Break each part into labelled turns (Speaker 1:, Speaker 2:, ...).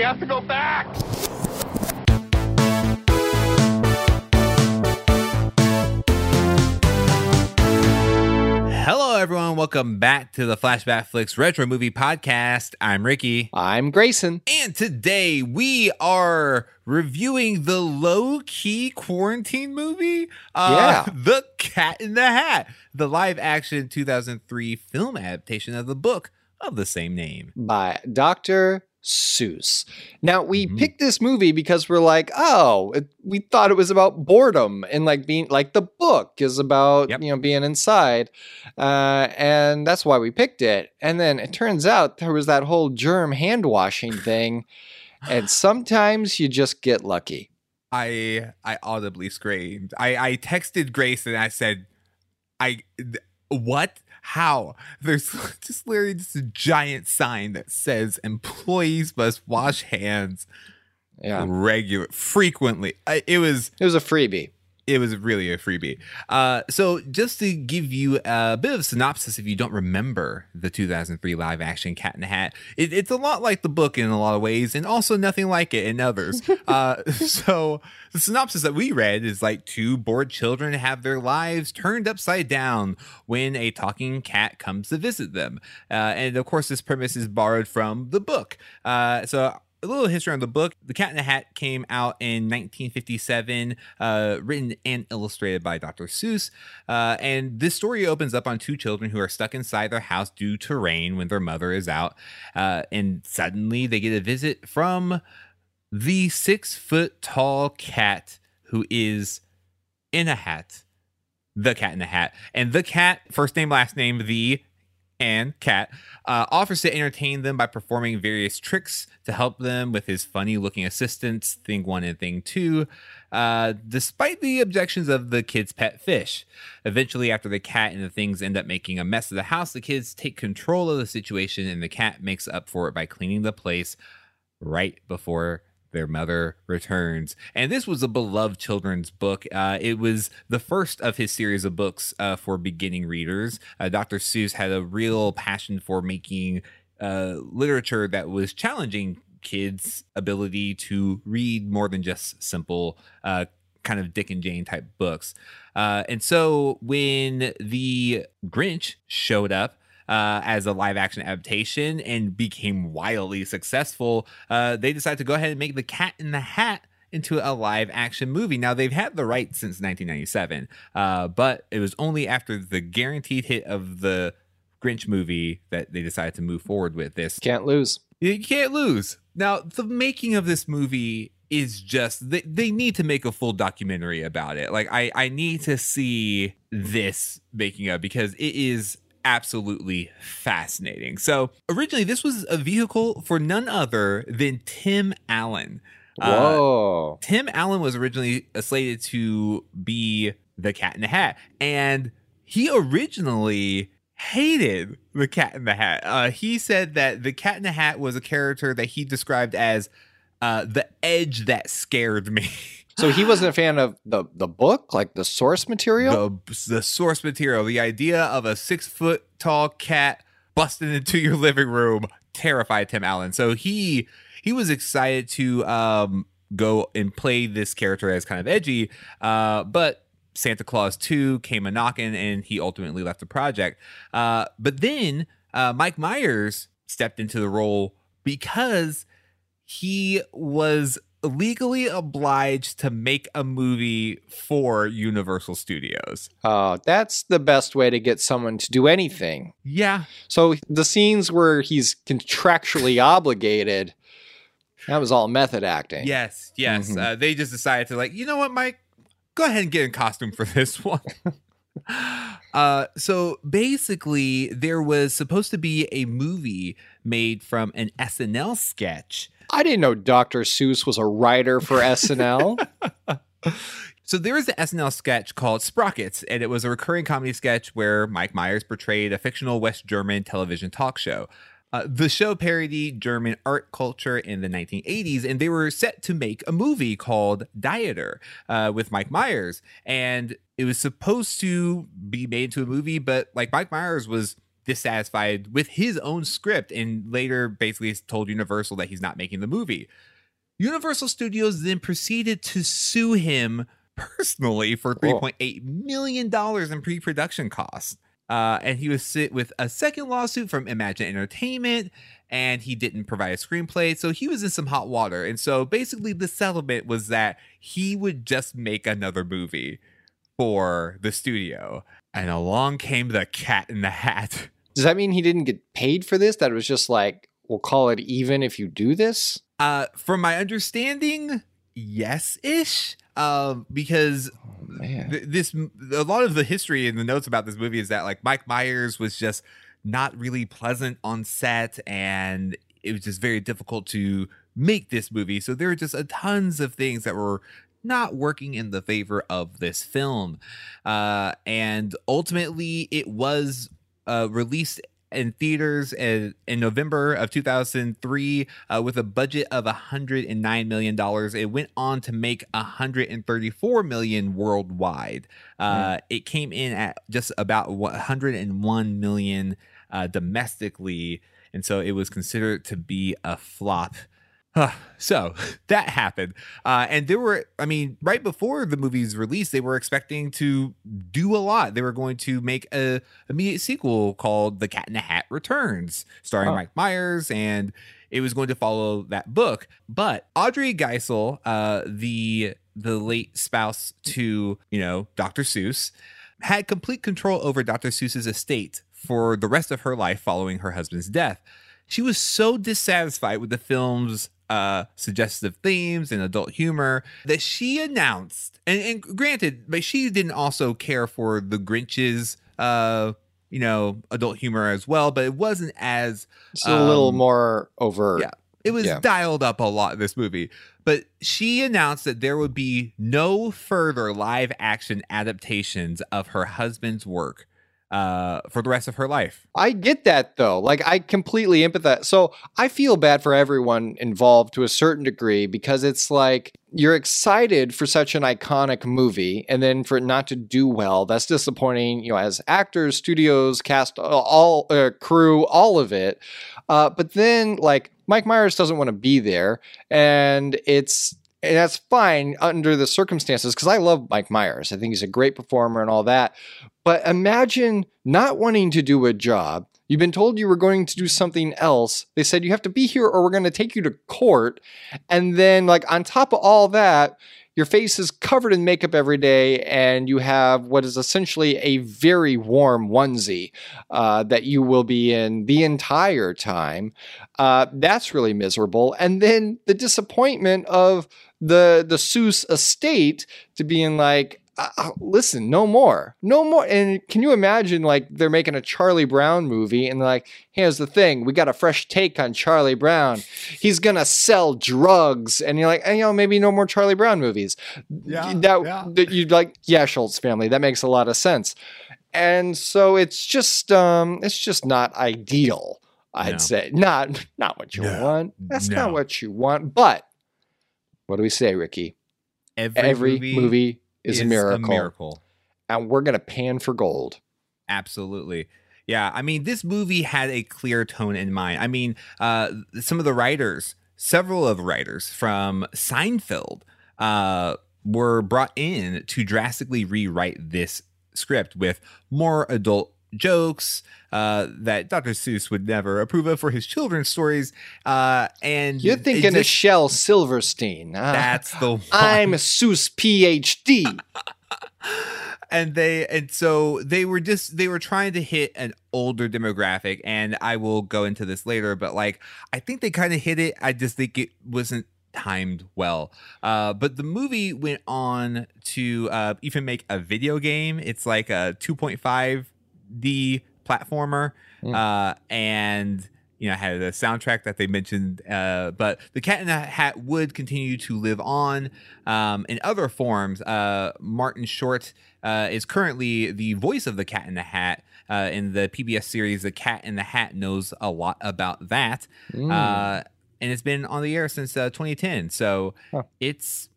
Speaker 1: We have to go back!
Speaker 2: Hello, everyone. Welcome back to the Flashback Flicks Retro Movie Podcast. I'm Ricky.
Speaker 3: I'm Grayson.
Speaker 2: And today we are reviewing the low key quarantine movie. Uh,
Speaker 3: Yeah.
Speaker 2: The Cat in the Hat, the live action 2003 film adaptation of the book of the same name.
Speaker 3: by Dr. Seuss. Now, we
Speaker 2: Mhm.
Speaker 3: picked this movie because we're like, oh, it, we thought it was about boredom and like being like the book is about,
Speaker 2: Yep.
Speaker 3: you know, being inside. Uh, and that's why we picked it. And then it turns out there was that whole germ hand washing thing. And sometimes you just get lucky.
Speaker 2: I I audibly screamed. I I texted Grace and I said, "I th- what? How? There's just literally just a giant sign that says employees must wash hands
Speaker 3: Yeah.
Speaker 2: regular frequently." I, it was
Speaker 3: It was a freebie.
Speaker 2: It was really a freebie. Uh, so just to give you a bit of synopsis, if you don't remember the 2003 live action Cat in the Hat, it, it's a lot like the book in a lot of ways, and also nothing like it in others. uh, so the synopsis that we read is like two bored children have their lives turned upside down when a talking cat comes to visit them, uh, and of course this premise is borrowed from the book. Uh, so a little history on the book. The Cat in the Hat came out in 1957, uh, written and illustrated by Dr. Seuss. Uh, and this story opens up on two children who are stuck inside their house due to rain when their mother is out. Uh, and suddenly they get a visit from the six foot tall cat who is in a hat. The cat in a hat. And the cat, first name, last name, the and Cat uh, offers to entertain them by performing various tricks to help them with his funny looking assistants, Thing One and Thing Two, uh, despite the objections of the kids' pet fish. Eventually, after the cat and the things end up making a mess of the house, the kids take control of the situation and the cat makes up for it by cleaning the place right before their mother returns. And this was a beloved children's book. Uh, it was the first of his series of books uh, for beginning readers. Uh, Dr. Seuss had a real passion for making uh, literature that was challenging kids' ability to read more than just simple. Uh, kind of Dick and Jane type books. Uh, and so when the Grinch showed up, uh, as a live action adaptation and became wildly successful, uh, they decided to go ahead and make The Cat in the Hat into a live action movie. Now, they've had the rights since 1997, uh, but it was only after the guaranteed hit of the Grinch movie that they decided to move forward with this.
Speaker 3: Can't lose.
Speaker 2: You can't lose. Now, the making of this movie is just they, they need to make a full documentary about it. Like I I need to see this making of because it is absolutely fascinating. So, originally this was a vehicle for none other than Tim Allen. Uh,
Speaker 3: Whoa.
Speaker 2: Tim Allen was originally slated to be the Cat in the Hat, and he originally hated the Cat in the Hat. Uh, he said that the Cat in the Hat was a character that he described as uh, the edge that scared me.
Speaker 3: so he wasn't a fan of the, the book, like the source material?
Speaker 2: the, the source material, the idea of a six foot tall cat busting into your living room terrified Tim Allen. So he he was excited to um, go and play this character as kind of edgy, uh, but Santa Claus 2 came a knocking and he ultimately left the project. Uh, but then uh, Mike Myers stepped into the role because he was legally obliged to make a movie for Universal Studios.
Speaker 3: Oh, that's the best way to get someone to do anything.
Speaker 2: Yeah.
Speaker 3: So the scenes where he's contractually obligated, that was all method acting.
Speaker 2: Yes. Yes.
Speaker 3: Mhm.
Speaker 2: Uh, they just decided to like, you know what, Mike, go ahead and get in costume for this one. uh, so basically, there was supposed to be a movie made from an SNL sketch.
Speaker 3: I didn't know Dr. Seuss was a writer for SNL.
Speaker 2: So there was an SNL sketch called Sprockets, and it was a recurring comedy sketch where Mike Myers portrayed a fictional West German television talk show. Uh, the show parodied German art culture in the 1980s, and they were set to make a movie called Dieter uh, with Mike Myers. And it was supposed to be made into a movie, but like Mike Myers was dissatisfied with his own script and later basically told Universal that he's not making the movie. Universal Studios then proceeded to sue him personally for $3.8 million in pre production costs. Uh, and he was sit with a second lawsuit from Imagine Entertainment, and he didn't provide a screenplay, so he was in some hot water. And so basically, the settlement was that he would just make another movie for the studio. And along came the Cat in the Hat.
Speaker 3: Does that mean he didn't get paid for this? That it was just like, we'll call it even if you do this?
Speaker 2: Uh, from my understanding, yes ish. Um, because
Speaker 3: Oh,
Speaker 2: th- this a lot of the history and the notes about this movie is that like Mike Myers was just not really pleasant on set and it was just very difficult to make this movie. So there were just a tons of things that were not working in the favor of this film. Uh, and ultimately it was uh, released in theaters in, in November of 2003 uh, with a budget of 109 million dollars. It went on to make 134 million worldwide. Uh, It came in at just about 101 million uh, domestically, and so it was considered to be a flop. So that happened. Uh, and there were, I mean, right before the movie's release, they were expecting to do a lot. They were going to make a immediate sequel called The Cat in the Hat Returns, starring
Speaker 3: Oh.
Speaker 2: Mike Myers, and it was going to follow that book. But Audrey Geisel, uh, the the late spouse to you know Dr. Seuss, had complete control over Dr. Seuss's estate for the rest of her life following her husband's death. She was so dissatisfied with the film's uh, suggestive themes and adult humor that she announced, and, and granted, but she didn't also care for the Grinch's, uh, you know, adult humor as well, but it wasn't as
Speaker 3: It's a little
Speaker 2: Um,
Speaker 3: more overt.
Speaker 2: yeah. it was
Speaker 3: Yeah.
Speaker 2: dialed up a lot this movie. But she announced that there would be no further live action adaptations of her husband's work uh, for the rest of her life.
Speaker 3: I get that though. Like I completely empathize. So I feel bad for everyone involved to a certain degree because it's like you're excited for such an iconic movie and then for it not to do well, that's disappointing, you know, as actors, studios, cast, all uh, crew, all of it. Uh, but then like Mike Myers doesn't want to be there and it's and that's fine under the circumstances because I love Mike Myers. I think he's a great performer and all that. But imagine not wanting to do a job. You've been told you were going to do something else. They said you have to be here or we're going to take you to court. And then, like, on top of all that, your face is covered in makeup every day, and you have what is essentially a very warm onesie uh, that you will be in the entire time. Uh, that's really miserable. And then the disappointment of the the Seuss estate to being like, uh, uh, listen, no more, no more. And can you imagine like they're making a Charlie Brown movie and they're like, here's the thing, we got a fresh take on Charlie Brown. He's gonna sell drugs, and you're like, eh, you know, maybe no more Charlie Brown movies.
Speaker 2: Yeah,
Speaker 3: that,
Speaker 2: yeah.
Speaker 3: that you'd like, yeah, Schulz family. That makes a lot of sense. And so it's just, um, it's just not ideal. I'd
Speaker 2: No.
Speaker 3: say not, not what you
Speaker 2: No.
Speaker 3: want. That's
Speaker 2: No.
Speaker 3: not what you want. But what do we say, Ricky?
Speaker 2: Every,
Speaker 3: Every,
Speaker 2: movie,
Speaker 3: movie, is, a miracle,
Speaker 2: miracle.
Speaker 3: and we're gonna pan for gold.
Speaker 2: Absolutely. Yeah, I mean, this movie had a clear tone in mind. I mean, uh, some of the writers, several of the writers from Seinfeld, uh, were brought in to drastically rewrite this script with more adult jokes uh, that Dr. Seuss would never approve of for his children's stories. Uh, and
Speaker 3: You're thinking of
Speaker 2: just-
Speaker 3: Shel Silverstein. Uh,
Speaker 2: that's the one.
Speaker 3: I'm a Seuss PhD.
Speaker 2: and they and so they were just they were trying to hit an older demographic and i will go into this later but like i think they kind of hit it i just think it wasn't timed well uh but the movie went on to uh even make a video game it's like a 2.5d platformer
Speaker 3: Mm.
Speaker 2: uh and you know had a soundtrack that they mentioned uh but the cat in the hat would continue to live on um in other forms uh martin short uh is currently the voice of the cat in the hat uh in the pbs series the cat in the hat knows a lot about that
Speaker 3: Mm.
Speaker 2: uh and it's been on the air since uh, 2010 so
Speaker 3: Huh.
Speaker 2: it's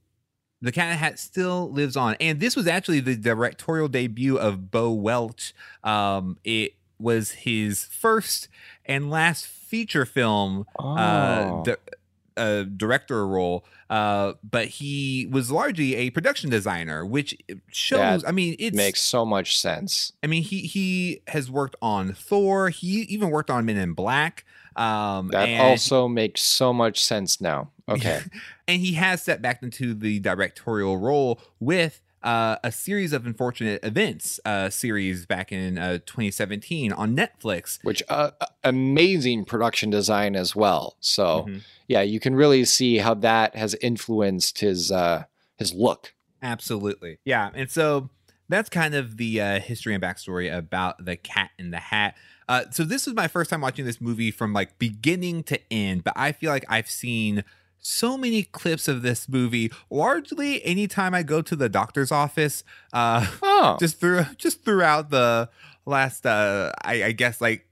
Speaker 2: the cat in the hat still lives on and this was actually the directorial debut of bo welch um it was his first and last feature film
Speaker 3: Oh.
Speaker 2: uh, di- uh, director role. Uh, but he was largely a production designer, which shows.
Speaker 3: That
Speaker 2: I mean, it
Speaker 3: makes so much sense.
Speaker 2: I mean, he he has worked on Thor. He even worked on Men in Black. Um,
Speaker 3: That also makes so much sense now. Okay.
Speaker 2: and he has stepped back into the directorial role with uh, a series of unfortunate events uh, series back in uh, 2017 on Netflix.
Speaker 3: Which uh, amazing production design as well. So
Speaker 2: Mhm.
Speaker 3: yeah, you can really see how that has influenced his uh his look.
Speaker 2: Absolutely. Yeah. And so that's kind of the uh, history and backstory about the cat in the hat. Uh, so this was my first time watching this movie from like beginning to end, but I feel like I've seen so many clips of this movie largely anytime I go to the doctor's office. Uh,
Speaker 3: Oh.
Speaker 2: just through just throughout the last uh I, I guess like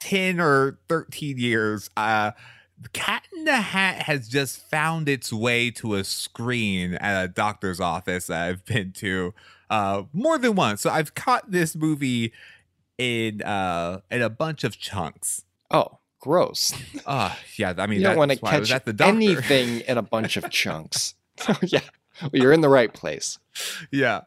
Speaker 2: 10 or 13 years uh cat in the hat has just found its way to a screen at a doctor's office that i've been to uh more than once so i've caught this movie in uh in a bunch of chunks
Speaker 3: oh, gross.
Speaker 2: uh yeah i mean
Speaker 3: you don't want to catch
Speaker 2: the
Speaker 3: anything in a bunch of chunks. yeah. Well, you're in the right place.
Speaker 2: yeah.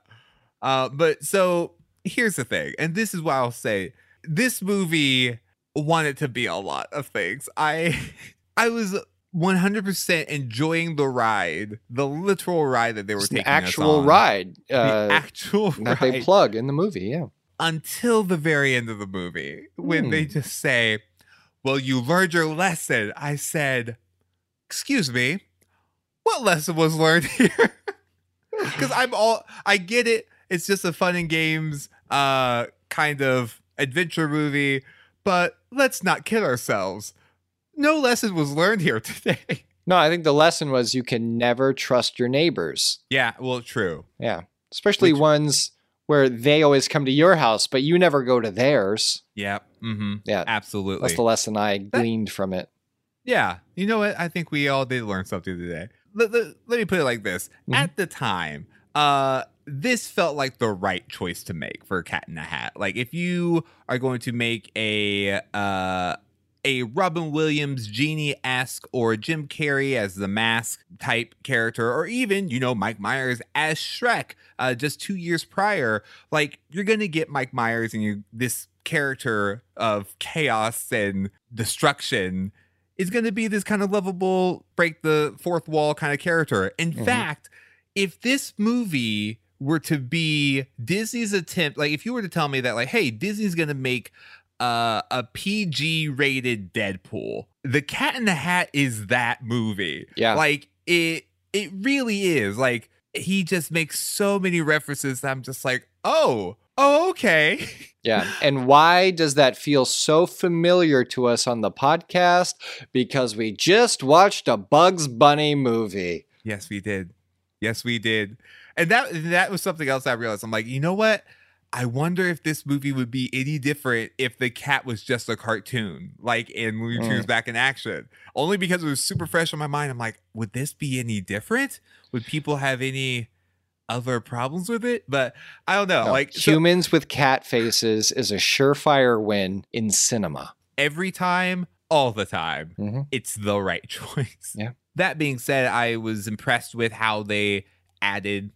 Speaker 2: Uh, but so here's the thing, and this is why I'll say: this movie wanted to be a lot of things. I I was 100% enjoying the ride, the literal ride that they were
Speaker 3: It's
Speaker 2: taking.
Speaker 3: actual ride
Speaker 2: The
Speaker 3: uh,
Speaker 2: actual
Speaker 3: that
Speaker 2: ride
Speaker 3: they plug in the movie. Yeah.
Speaker 2: Until the very end of the movie when they
Speaker 3: Hmm.
Speaker 2: just say, "Well, you learned your lesson." I said, "Excuse me, what lesson was learned here?" Because I'm all I get it. It's just a fun and games uh kind of adventure movie, but let's not kid ourselves. No lesson was learned here today.
Speaker 3: No, I think the lesson was you can never trust your neighbors.
Speaker 2: yeah, well, true.
Speaker 3: Yeah. Especially
Speaker 2: Which-
Speaker 3: ones where they always come to your house, but you never go to theirs.
Speaker 2: Yeah. Mm-hmm.
Speaker 3: Yeah.
Speaker 2: Absolutely.
Speaker 3: That's the lesson I gleaned from it.
Speaker 2: Yeah, you know what? I think we all did learn something today. Let, let, let me put it like this:
Speaker 3: Mhm.
Speaker 2: at the time, uh, this felt like the right choice to make for a Cat in a Hat. Like, if you are going to make a uh, a Robin Williams genie esque or Jim Carrey as the mask type character, or even you know Mike Myers as Shrek, uh, just two years prior, like you're gonna get Mike Myers and you this character of chaos and destruction is going to be this kind of lovable, break the fourth wall kind of character. In
Speaker 3: Mhm.
Speaker 2: fact, if this movie were to be Disney's attempt, like if you were to tell me that, like, hey, Disney's going to make uh, a PG rated Deadpool, The Cat in the Hat is that movie.
Speaker 3: Yeah.
Speaker 2: Like it, it really is. Like he just makes so many references that I'm just like, oh, oh, okay.
Speaker 3: Yeah. And why does that feel so familiar to us on the podcast? Because we just watched a Bugs Bunny movie.
Speaker 2: Yes, we did. Yes, we did. And that that was something else I realized. I'm like, you know what? I wonder if this movie would be any different if the cat was just a cartoon, like in Looney Tunes
Speaker 3: Mm.
Speaker 2: back in action. Only because it was super fresh on my mind. I'm like, would this be any different? Would people have any other problems with it? But I don't know.
Speaker 3: No,
Speaker 2: like so
Speaker 3: humans with cat faces is a surefire win in cinema.
Speaker 2: every time, all the time.
Speaker 3: Mhm.
Speaker 2: it's the right choice.
Speaker 3: Yeah.
Speaker 2: That being said, I was impressed with how they added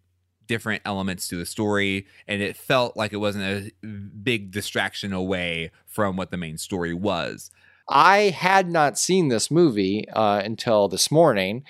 Speaker 2: different elements to the story, and it felt like it wasn't a big distraction away from what the main story was.
Speaker 3: I had not seen this movie uh, until this morning,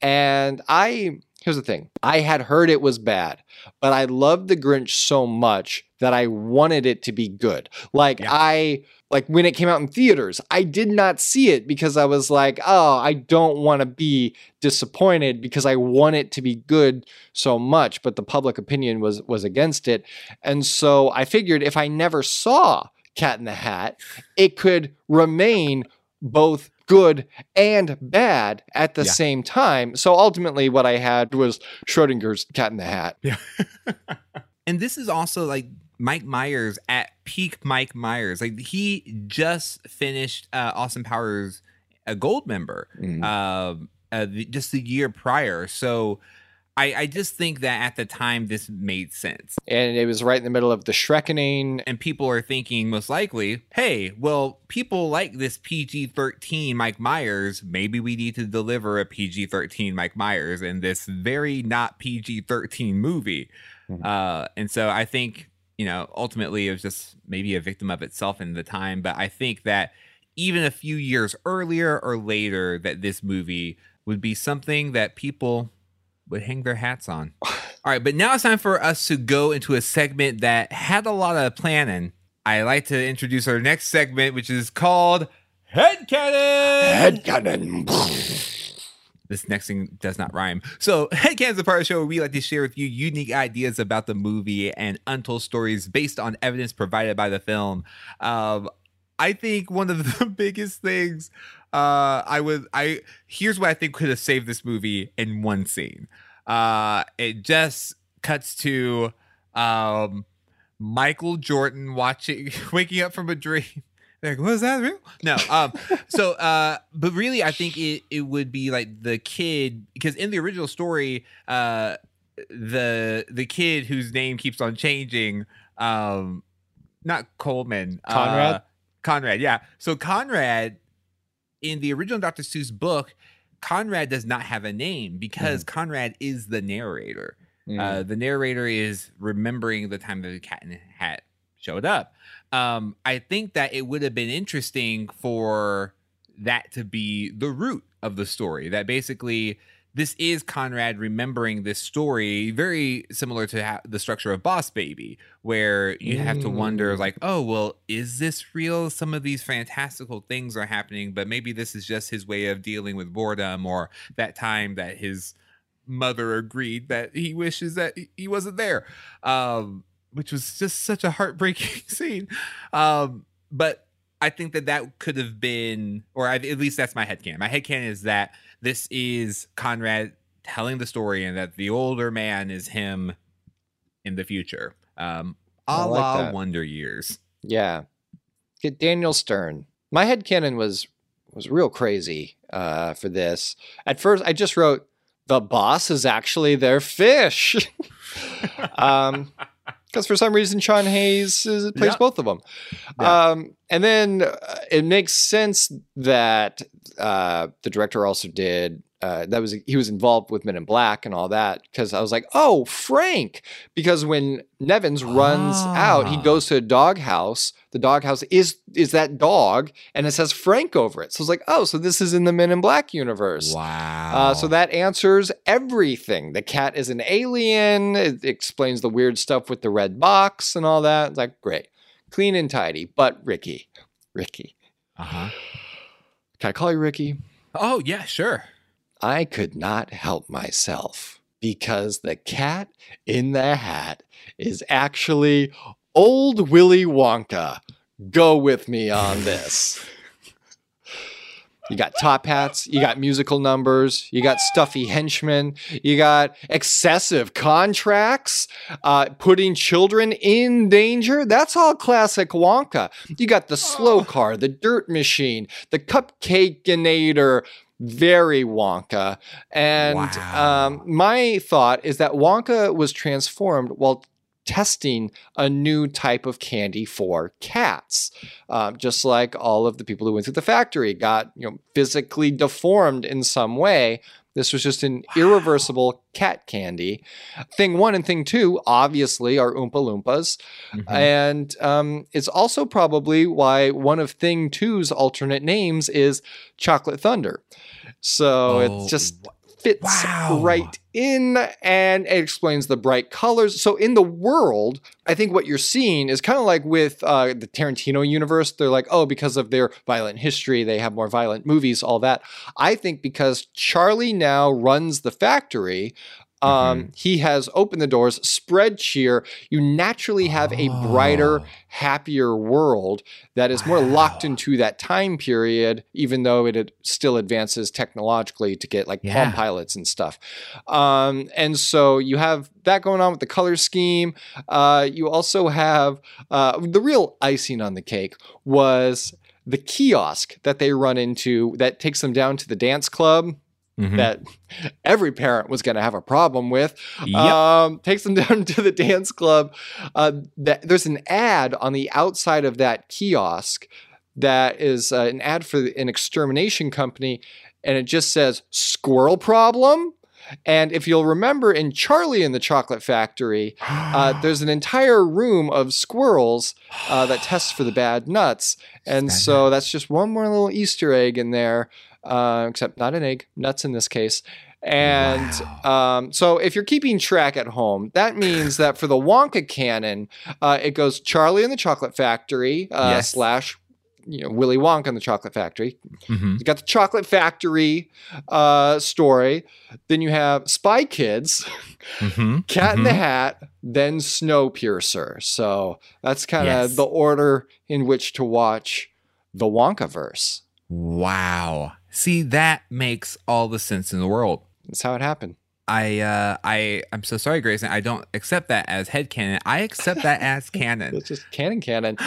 Speaker 3: and I here's the thing: I had heard it was bad, but I loved the Grinch so much that I wanted it to be good. Like
Speaker 2: Yeah.
Speaker 3: I like when it came out in theaters, I did not see it because I was like, oh, I don't want to be disappointed because I want it to be good so much, but the public opinion was was against it, and so I figured if I never saw Cat in the Hat, it could remain both good and bad at the
Speaker 2: Yeah.
Speaker 3: same time. So ultimately, what I had was Schrodinger's Cat in the Hat. Yeah.
Speaker 2: And this is also like Mike Myers at peak Mike Myers. Like he just finished uh, Austin Powers a Goldmember.
Speaker 3: Mm.
Speaker 2: um, uh, the, just the year prior. So I, I just think that at the time this made sense.
Speaker 3: And it was right in the middle of the Shrekkening.
Speaker 2: And people are thinking most likely, hey, well, people like this PG 13 Mike Myers. Maybe we need to deliver a PG 13 Mike Myers in this very not PG 13 movie. Mm-hmm. Uh, and so I think, you know, ultimately it was just maybe a victim of itself in the time. But I think that even a few years earlier or later, that this movie would be something that people would hang their hats on. All right, but now it's time for us to go into a segment that had a lot of planning. I like to introduce our next segment, which is called Headcanon.
Speaker 3: Headcanon.
Speaker 2: This next thing does not rhyme. So, Headcanon is a part of the show where we like to share with you unique ideas about the movie and untold stories based on evidence provided by the film. Um, I think one of the biggest things uh, I would I here's what I think could have saved this movie in one scene. Uh, it just cuts to um, Michael Jordan watching waking up from a dream. Like, was that real? No. Um, so uh, but really I think it it would be like the kid because in the original story, uh the the kid whose name keeps on changing, um not Coleman.
Speaker 3: Conrad?
Speaker 2: Uh, Conrad, yeah. So Conrad in the original Dr. Seuss book, Conrad does not have a name because mm. Conrad is the narrator. Mm. Uh, the narrator is remembering the time that the cat in the hat showed up. Um, I think that it would have been interesting for that to be the root of the story. That basically this is Conrad remembering this story, very similar to ha- the structure of Boss Baby, where you have to wonder, mm. like, oh, well, is this real? Some of these fantastical things are happening, but maybe this is just his way of dealing with boredom or that time that his mother agreed that he wishes that he wasn't there, um, which was just such a heartbreaking scene. Um, but I think that that could have been, or I, at least that's my headcanon. My headcanon is that this is Conrad telling the story and that the older man is him in the future. Um, a like la that. Wonder Years.
Speaker 3: Yeah. Get Daniel Stern. My head headcanon was was real crazy uh, for this. At first, I just wrote, the boss is actually their fish. um, because for some reason Sean Hayes is, plays yeah. both of them. Yeah. Um, and then uh, it makes sense that uh, the director also did uh, that was he was involved with Men in Black and all that because I was like, oh, Frank, because when Nevins runs ah. out, he ah. goes to a doghouse. The doghouse is is that dog, and it says Frank over it. So it's like, oh, so this is in the Men in Black universe.
Speaker 2: Wow.
Speaker 3: Uh, so that answers everything. The cat is an alien. It explains the weird stuff with the red box and all that. It's like great, clean and tidy. But Ricky, Ricky.
Speaker 2: Uh huh.
Speaker 3: Can I call you Ricky?
Speaker 2: Oh yeah, sure.
Speaker 3: I could not help myself because the cat in the hat is actually old Willy Wonka. Go with me on this. You got top hats, you got musical numbers, you got stuffy henchmen, you got excessive contracts, uh, putting children in danger. That's all classic Wonka. You got the slow car, the dirt machine, the cupcakeinator, very Wonka. And wow. um, my thought is that Wonka was transformed while testing a new type of candy for cats. Um, just like all of the people who went through the factory got you know physically deformed in some way. This was just an wow. irreversible cat candy. Thing one and thing two, obviously, are Oompa Loompas. Mm-hmm. And um, it's also probably why one of thing two's alternate names is Chocolate Thunder. So oh, it just fits wow. right in and it explains the bright colors. So in the world, I think what you're seeing is kind of like with uh, the Tarantino universe. They're like, oh, because of their violent history, they have more violent movies, all that. I think because Charlie now runs the factory, um, mm-hmm. He has opened the doors, spread cheer. You naturally have a brighter, oh. happier world that is wow. more locked into that time period, even though it still advances technologically to get like yeah. Palm Pilots and stuff. Um, and so you have that going on with the color scheme. Uh, you also have uh, the real icing on the cake was the kiosk that they run into that takes them down to the dance club
Speaker 2: Mhm.
Speaker 3: that every parent was going to have a problem with.
Speaker 2: Yep.
Speaker 3: Um, takes them down to the dance club. Uh, that, there's an ad on the outside of that kiosk that is uh, an ad for an extermination company, and it just says "squirrel problem." And if you'll remember in Charlie and the Chocolate Factory, uh, there's an entire room of squirrels uh, that tests for the bad nuts. And so that's just one more little Easter egg in there, uh, except not an egg, nuts in this case. And um, so if you're keeping track at home, that means that for the Wonka canon, uh, it goes Charlie and the Chocolate Factory uh,
Speaker 2: Yes.
Speaker 3: slash you know Willy Wonka and the Chocolate Factory.
Speaker 2: Mhm.
Speaker 3: You got the Chocolate Factory uh, story. Then you have Spy Kids,
Speaker 2: Mhm.
Speaker 3: Cat in the
Speaker 2: Mhm.
Speaker 3: Hat, then Snowpiercer. So that's kind of
Speaker 2: Yes.
Speaker 3: the order in which to watch the Wonka verse.
Speaker 2: Wow. See, that makes all the sense in the world.
Speaker 3: That's how it happened.
Speaker 2: I uh I I'm so sorry, Grayson. I don't accept that as headcanon. I accept that as canon.
Speaker 3: It's just canon canon.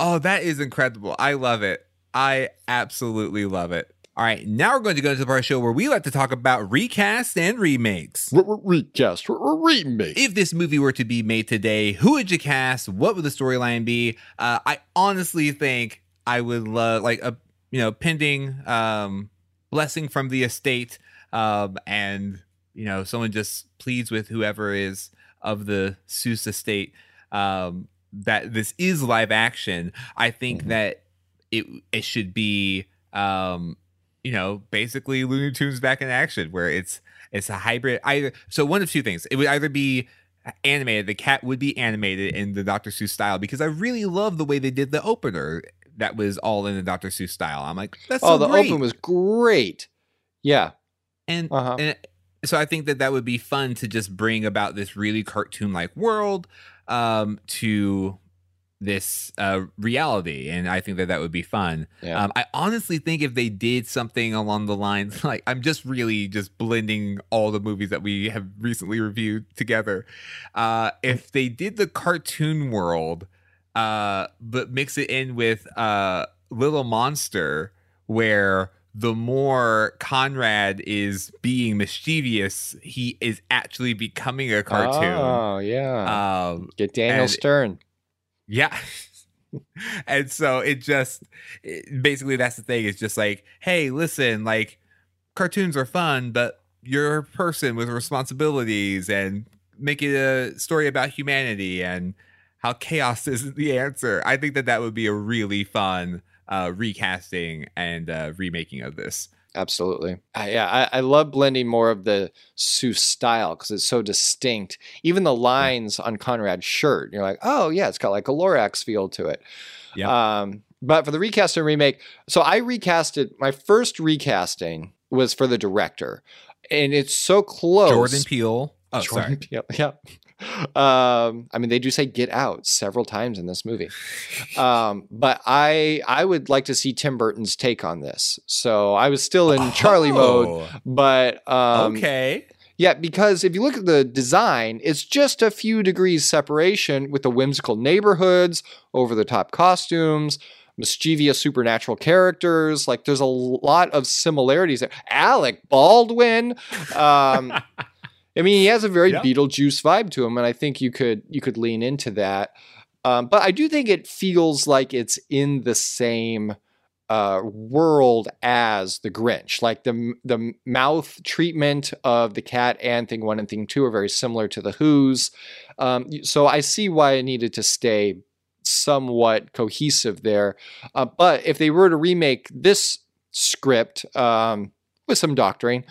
Speaker 2: Oh, that is incredible. I love it. I absolutely love it. All right, now we're going to go into the part of the show where we like to talk about recasts and remakes.
Speaker 3: Recast, remake.
Speaker 2: If this movie were to be made today, who would you cast? What would the storyline be? Uh, I honestly think I would love, like, a you know, pending um, blessing from the estate, um, and you know, someone just pleads with whoever is of the Seuss estate um, that this is live action. I think
Speaker 3: Mhm.
Speaker 2: that it it should be, um, you know, basically Looney Tunes back in action, where it's it's a hybrid. Either so one of two things. It would either be animated. The cat would be animated in the Dr. Seuss style because I really love the way they did the opener. That was all in the Dr. Seuss style. I'm like, that's
Speaker 3: oh,
Speaker 2: so
Speaker 3: the
Speaker 2: great.
Speaker 3: open was great. Yeah.
Speaker 2: and
Speaker 3: Uh-huh.
Speaker 2: and so I think that that would be fun to just bring about this really cartoon like world um, to this uh, reality, and I think that that would be fun.
Speaker 3: Yeah.
Speaker 2: Um, I honestly think if they did something along the lines, like I'm just really just blending all the movies that we have recently reviewed together. Uh, if they did the cartoon world, uh, but mix it in with uh, Little Monster, where the more Conrad is being mischievous, he is actually becoming a cartoon.
Speaker 3: Oh, yeah.
Speaker 2: Um,
Speaker 3: Get Daniel
Speaker 2: and-
Speaker 3: Stern.
Speaker 2: yeah. and so it just it- basically that's the thing. It's just like, hey, listen, like cartoons are fun, but you're a person with responsibilities and make it a story about humanity and how chaos isn't the answer. I think that that would be a really fun uh, recasting and uh, remaking of this.
Speaker 3: Absolutely. I, yeah, I, I love blending more of the Seuss style because it's so distinct. Even the lines on Conrad's shirt, you're like, oh, yeah, it's got like a Lorax feel to it.
Speaker 2: Yep.
Speaker 3: Um, but for the recast and remake, so I recasted, my first recasting was for the director. And it's so close.
Speaker 2: Jordan Peele. Oh,
Speaker 3: Jordan
Speaker 2: sorry.
Speaker 3: Peele, yeah. Um, I mean, they do say "get out" several times in this movie, um, but I I would like to see Tim Burton's take on this. So I was still in Charlie mode,
Speaker 2: Oh,
Speaker 3: but um,
Speaker 2: okay.
Speaker 3: yeah, because if you look at the design, it's just a few degrees separation with the whimsical neighborhoods, over the top costumes, mischievous supernatural characters. Like there's a lot of similarities there. Alec Baldwin. Um, I mean, he has a very
Speaker 2: Yeah.
Speaker 3: Beetlejuice vibe to him, and I think you could you could lean into that. Um, but I do think it feels like it's in the same uh, world as the Grinch. Like the the mouth treatment of the cat and Thing One and Thing Two are very similar to the Who's. Um, so I see why it needed to stay somewhat cohesive there. Uh, but if they were to remake this script um, with some doctoring,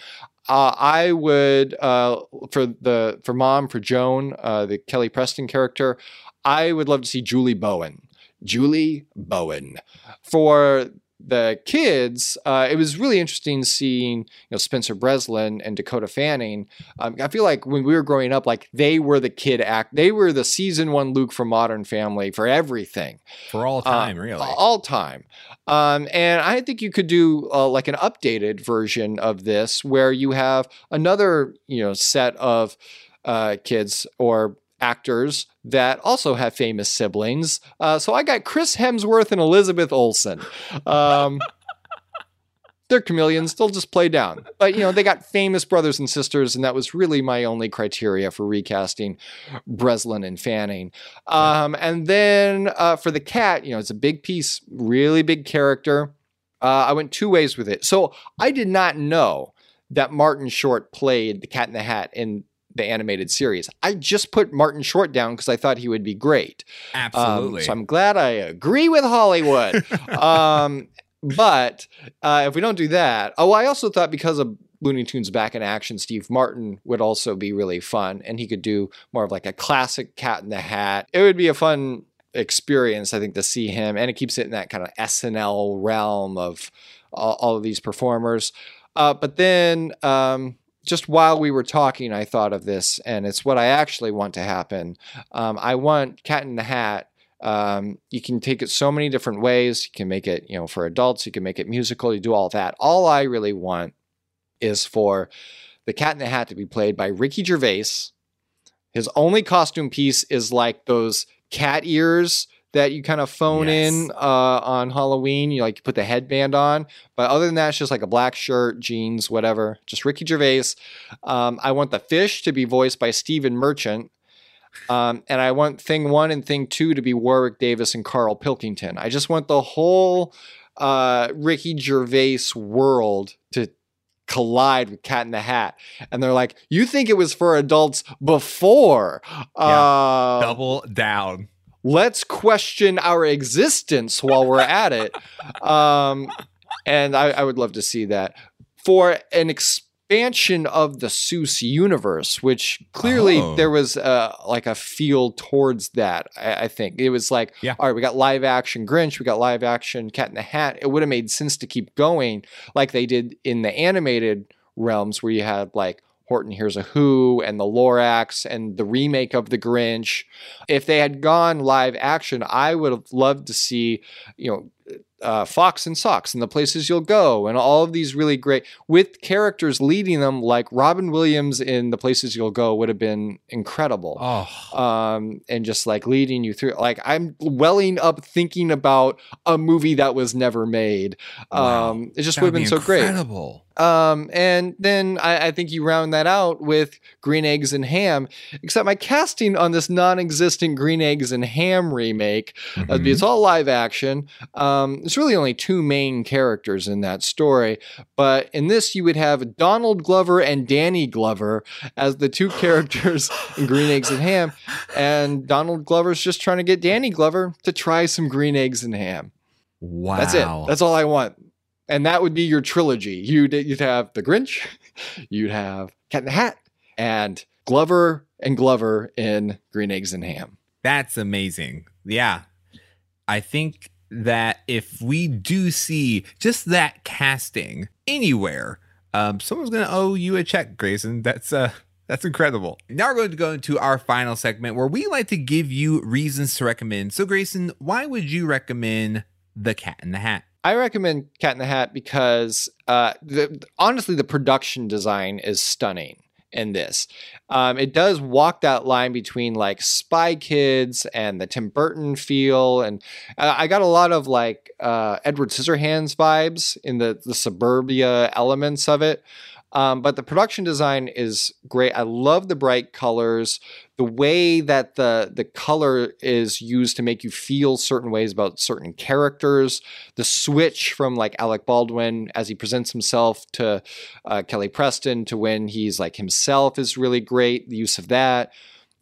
Speaker 3: uh, I would uh, for the for mom for Joan, uh, the Kelly Preston character. I would love to see Julie Bowen. Julie Bowen for the kids, uh, it was really interesting seeing you know Spencer Breslin and Dakota Fanning. Um, I feel like when we were growing up, like they were the kid act, they were the season one Luke from Modern Family for everything,
Speaker 2: For all
Speaker 3: Uh,
Speaker 2: time, really.
Speaker 3: all time. Um, and I think you could do uh, like an updated version of this where you have another you know set of uh, kids or actors that also have famous siblings. Uh, so I got Chris Hemsworth and Elizabeth Olsen. Um, they're chameleons. They'll just play down. But you know, they got famous brothers and sisters, and that was really my only criteria for recasting Breslin and Fanning. Um, and then uh, for the cat, you know, it's a big piece, really big character. Uh, I went two ways with it. So I did not know that Martin Short played the Cat in the Hat in the animated series. I just put Martin Short down because I thought he would be great.
Speaker 2: Absolutely.
Speaker 3: Um, so I'm glad I agree with Hollywood. um, but uh, if we don't do that, oh, I also thought because of Looney Tunes back in action, Steve Martin would also be really fun, and he could do more of like a classic Cat in the Hat. It would be a fun experience, I think, to see him, and it keeps it in that kind of SNL realm of all, all of these performers. Uh, but then, um, just while we were talking, I thought of this, and it's what I actually want to happen. Um, I want Cat in the Hat um, you can take it so many different ways. You can make it, you know, for adults. You can make it musical. You do all that. All I really want is for the Cat in the Hat to be played by Ricky Gervais. His only costume piece is like those cat ears that you kind of phone yes. in uh, on Halloween. You like you put the headband on, but other than that, it's just like a black shirt, jeans, whatever. Just Ricky Gervais. Um, I want the fish to be voiced by Stephen Merchant. Um, and I want thing one and thing two to be Warwick Davis and Karl Pilkington. I just want the whole uh, Ricky Gervais world to collide with Cat in the Hat. And they're like, you think it was for adults before? Yeah.
Speaker 2: Uh, Double down.
Speaker 3: Let's question our existence while we're at it. Um, and I, I, would love to see that. For an expansion of the Seuss universe, which clearly oh. there was uh, like a feel towards that. I, I, think it was like, yeah. all right, we got live action Grinch, we got live action Cat in the Hat. It would have made sense to keep going like they did in the animated realms, where you had like Horton Hears a Who and the Lorax and the remake of the Grinch. If they had gone live action, I would have loved to see, you know, uh, Fox and Socks and the places you'll go and all of these really great with characters leading them like Robin Williams in the places you'll go would have been incredible.
Speaker 2: Oh.
Speaker 3: Um, and just like leading you through like I'm welling up thinking about a movie that was never made. Wow. Um, it just would have been so
Speaker 2: incredible.
Speaker 3: great. Um, and then I, I, think you round that out with Green Eggs and Ham, except my casting on this non existent Green Eggs and Ham remake, uh, mm-hmm. uh, it's all live action. There's really only two main characters in that story, but in this, you would have Donald Glover and Danny Glover as the two characters in Green Eggs and Ham. And Donald Glover's just trying to get Danny Glover to try some Green Eggs and Ham.
Speaker 2: Wow.
Speaker 3: That's it. That's all I want and that would be your trilogy. You'd you'd have the Grinch, you'd have Cat in the Hat, and Glover and Glover in Green Eggs and Ham.
Speaker 2: That's amazing. Yeah, I think that if we do see just that casting anywhere, um, someone's gonna owe you a check, Grayson. That's uh that's incredible. Now we're going to go into our final segment where we like to give you reasons to recommend. So, Grayson, why would you recommend The Cat in the Hat?
Speaker 3: I recommend Cat in the Hat because uh, the, honestly, the production design is stunning in this. Um, it does walk that line between like Spy Kids and the Tim Burton feel, and uh, I got a lot of like uh, Edward Scissorhands vibes in the the suburbia elements of it. Um, but the production design is great. I love the bright colors, the way that the the color is used to make you feel certain ways about certain characters. The switch from like Alec Baldwin as he presents himself to uh, Kelly Preston to when he's like himself is really great. The use of that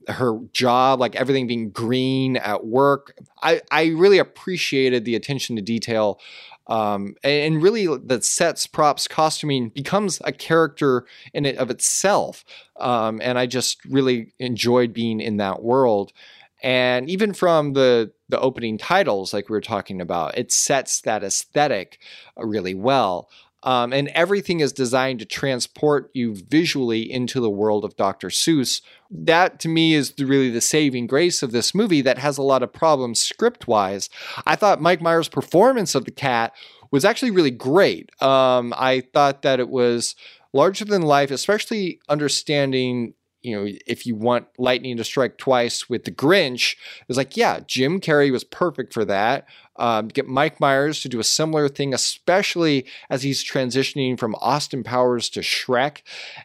Speaker 3: her job, like everything being green at work. I, I really appreciated the attention to detail um, and really the sets, props, costuming becomes a character in it of itself. Um, and I just really enjoyed being in that world. And even from the the opening titles, like we were talking about, it sets that aesthetic really well. Um, and everything is designed to transport you visually into the world of Dr. Seuss. That to me is the, really the saving grace of this movie that has a lot of problems script wise. I thought Mike Myers' performance of the cat was actually really great. Um, I thought that it was larger than life, especially understanding you know, if you want lightning to strike twice with the Grinch, it's like, yeah, Jim Carrey was perfect for that. Um, get Mike Myers to do a similar thing, especially as he's transitioning from Austin Powers to Shrek.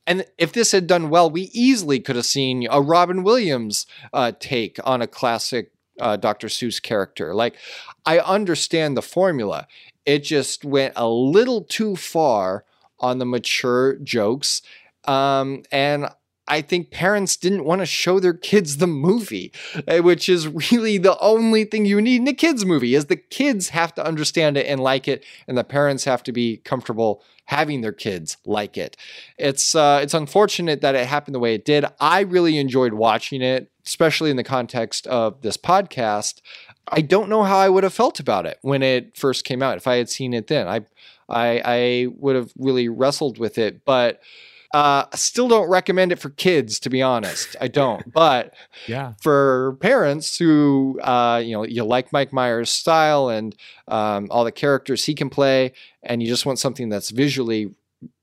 Speaker 3: And if this had done well, we easily could have seen a Robin Williams uh, take on a classic uh, Dr. Seuss character. Like, I understand the formula. It just went a little too far on the mature jokes. Um, and I think parents didn't want to show their kids the movie, eh, which is really the only thing you need in a kids movie is the kids have to understand it and like it, and the parents have to be comfortable having their kids like it. It's uh, it's unfortunate that it happened the way it did. I really enjoyed watching it, especially in the context of this podcast. I don't know how I would have felt about it when it first came out. If I had seen it then, I I, I would have really wrestled with it, but uh, still don't recommend it for kids, to be honest. I don't. But
Speaker 2: yeah,
Speaker 3: for parents who uh, you know you like Mike Myers' style and um, all the characters he can play, and you just want something that's visually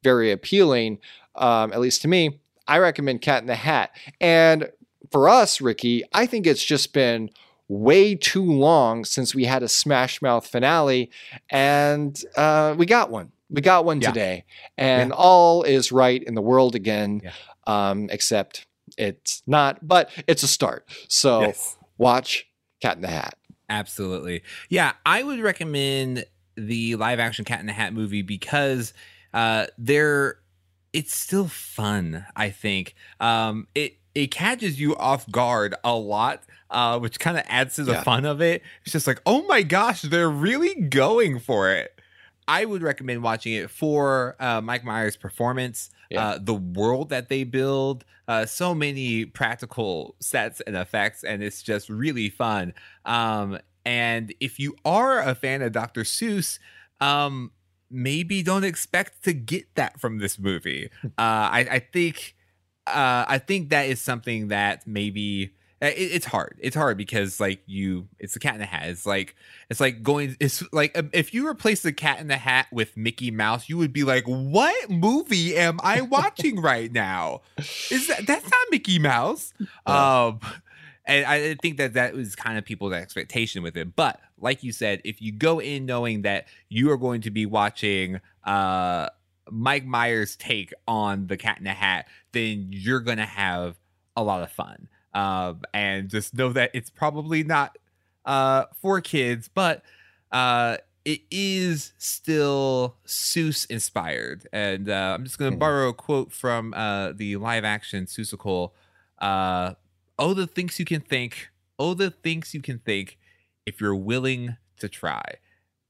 Speaker 3: very appealing, um, at least to me, I recommend Cat in the Hat. And for us, Ricky, I think it's just been way too long since we had a Smash Mouth finale, and uh, we got one. We got one
Speaker 2: Yeah.
Speaker 3: today, and
Speaker 2: Yeah.
Speaker 3: all is right in the world again,
Speaker 2: Yeah.
Speaker 3: um, except it's not, but it's a start. So
Speaker 2: Yes.
Speaker 3: watch Cat in the Hat.
Speaker 2: Absolutely. Yeah, I would recommend the live action Cat in the Hat movie because uh they're it's still fun, I think. Um it it catches you off guard a lot, uh, which kind of adds to the
Speaker 3: Yeah.
Speaker 2: fun of it. It's just like, oh my gosh, they're really going for it. I would recommend watching it for uh, Mike Myers' performance,
Speaker 3: Yeah.
Speaker 2: uh, the world that they build, uh, so many practical sets and effects, and it's just really fun. Um, and if you are a fan of Dr. Seuss, um, maybe don't expect to get that from this movie. Uh, I, I think, uh, I think that is something that maybe it, it's hard. It's hard because like you, it's the cat in the hat. It's like it's like going. It's like um, if you replace the cat in the hat with Mickey Mouse, you would be like, "What movie am I watching right now? Is that that's not Mickey Mouse?" Um, and I think that that was kind of people's expectation with it. But like you said, if you go in knowing that you are going to be watching uh, Mike Myers' take on the Cat in the Hat, then you're gonna have a lot of fun. Um, and just know that it's probably not uh, for kids, but uh, it is still Seuss inspired. And uh, I'm just going to
Speaker 3: Mhm.
Speaker 2: borrow a quote from uh, the live action Seussical. Uh, oh, the things you can think. Oh, the things you can think if you're willing to try.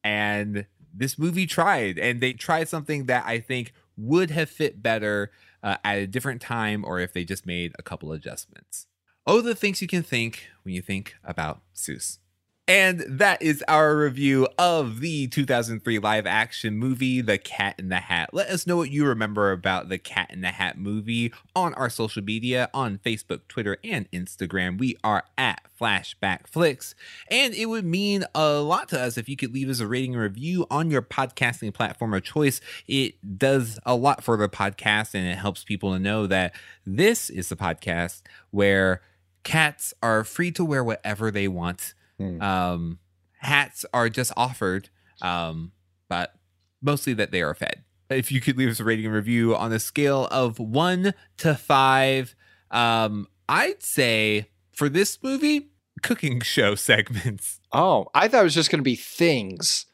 Speaker 2: And this movie tried, and they tried something that I think would have fit better uh, at a different time or if they just made a couple adjustments. Oh, the things you can think when you think about Seuss. And that is our review of the 2003 live action movie, The Cat in the Hat. Let us know what you remember about the Cat in the Hat movie on our social media on Facebook, Twitter, and Instagram. We are at Flashback Flicks. And it would mean a lot to us if you could leave us a rating and review on your podcasting platform of choice. It does a lot for the podcast and it helps people to know that this is the podcast where cats are free to wear whatever they want.
Speaker 3: Hmm.
Speaker 2: Um, hats are just offered, um, but mostly that they are fed. If you could leave us a rating and review on a scale of one to five, um, I'd say for this movie, cooking show segments.
Speaker 3: Oh, I thought it was just going to be things.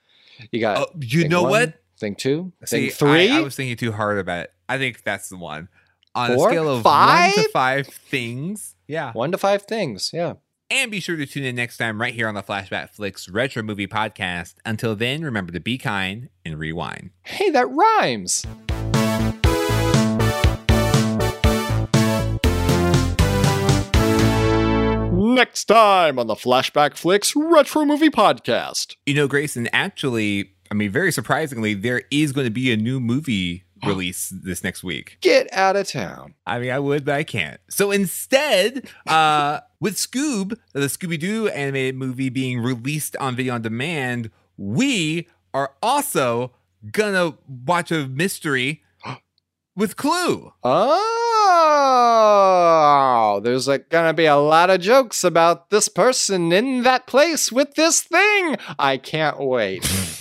Speaker 3: You got
Speaker 2: Oh, you know
Speaker 3: one,
Speaker 2: what?
Speaker 3: Thing two,
Speaker 2: See,
Speaker 3: thing three.
Speaker 2: I, I was thinking too hard about it. I think that's the one. On
Speaker 3: Four?
Speaker 2: a scale of one
Speaker 3: Five?
Speaker 2: to five things. Yeah.
Speaker 3: one to five things. Yeah.
Speaker 2: And be sure to tune in next time right here on the Flashback Flicks Retro Movie Podcast. Until then, remember to be kind and rewind.
Speaker 3: Hey, that rhymes. Next time on the Flashback Flicks Retro Movie Podcast.
Speaker 2: You know, Grayson, actually, I mean, very surprisingly, there is going to be a new movie release this next week.
Speaker 3: Get out of town.
Speaker 2: I mean, I would, but I can't. So instead, uh, with Scoob, the Scooby Doo animated movie being released on video on demand, we are also gonna watch a mystery with Clue.
Speaker 3: Oh, there's like gonna be a lot of jokes about this person in that place with this thing. I can't wait.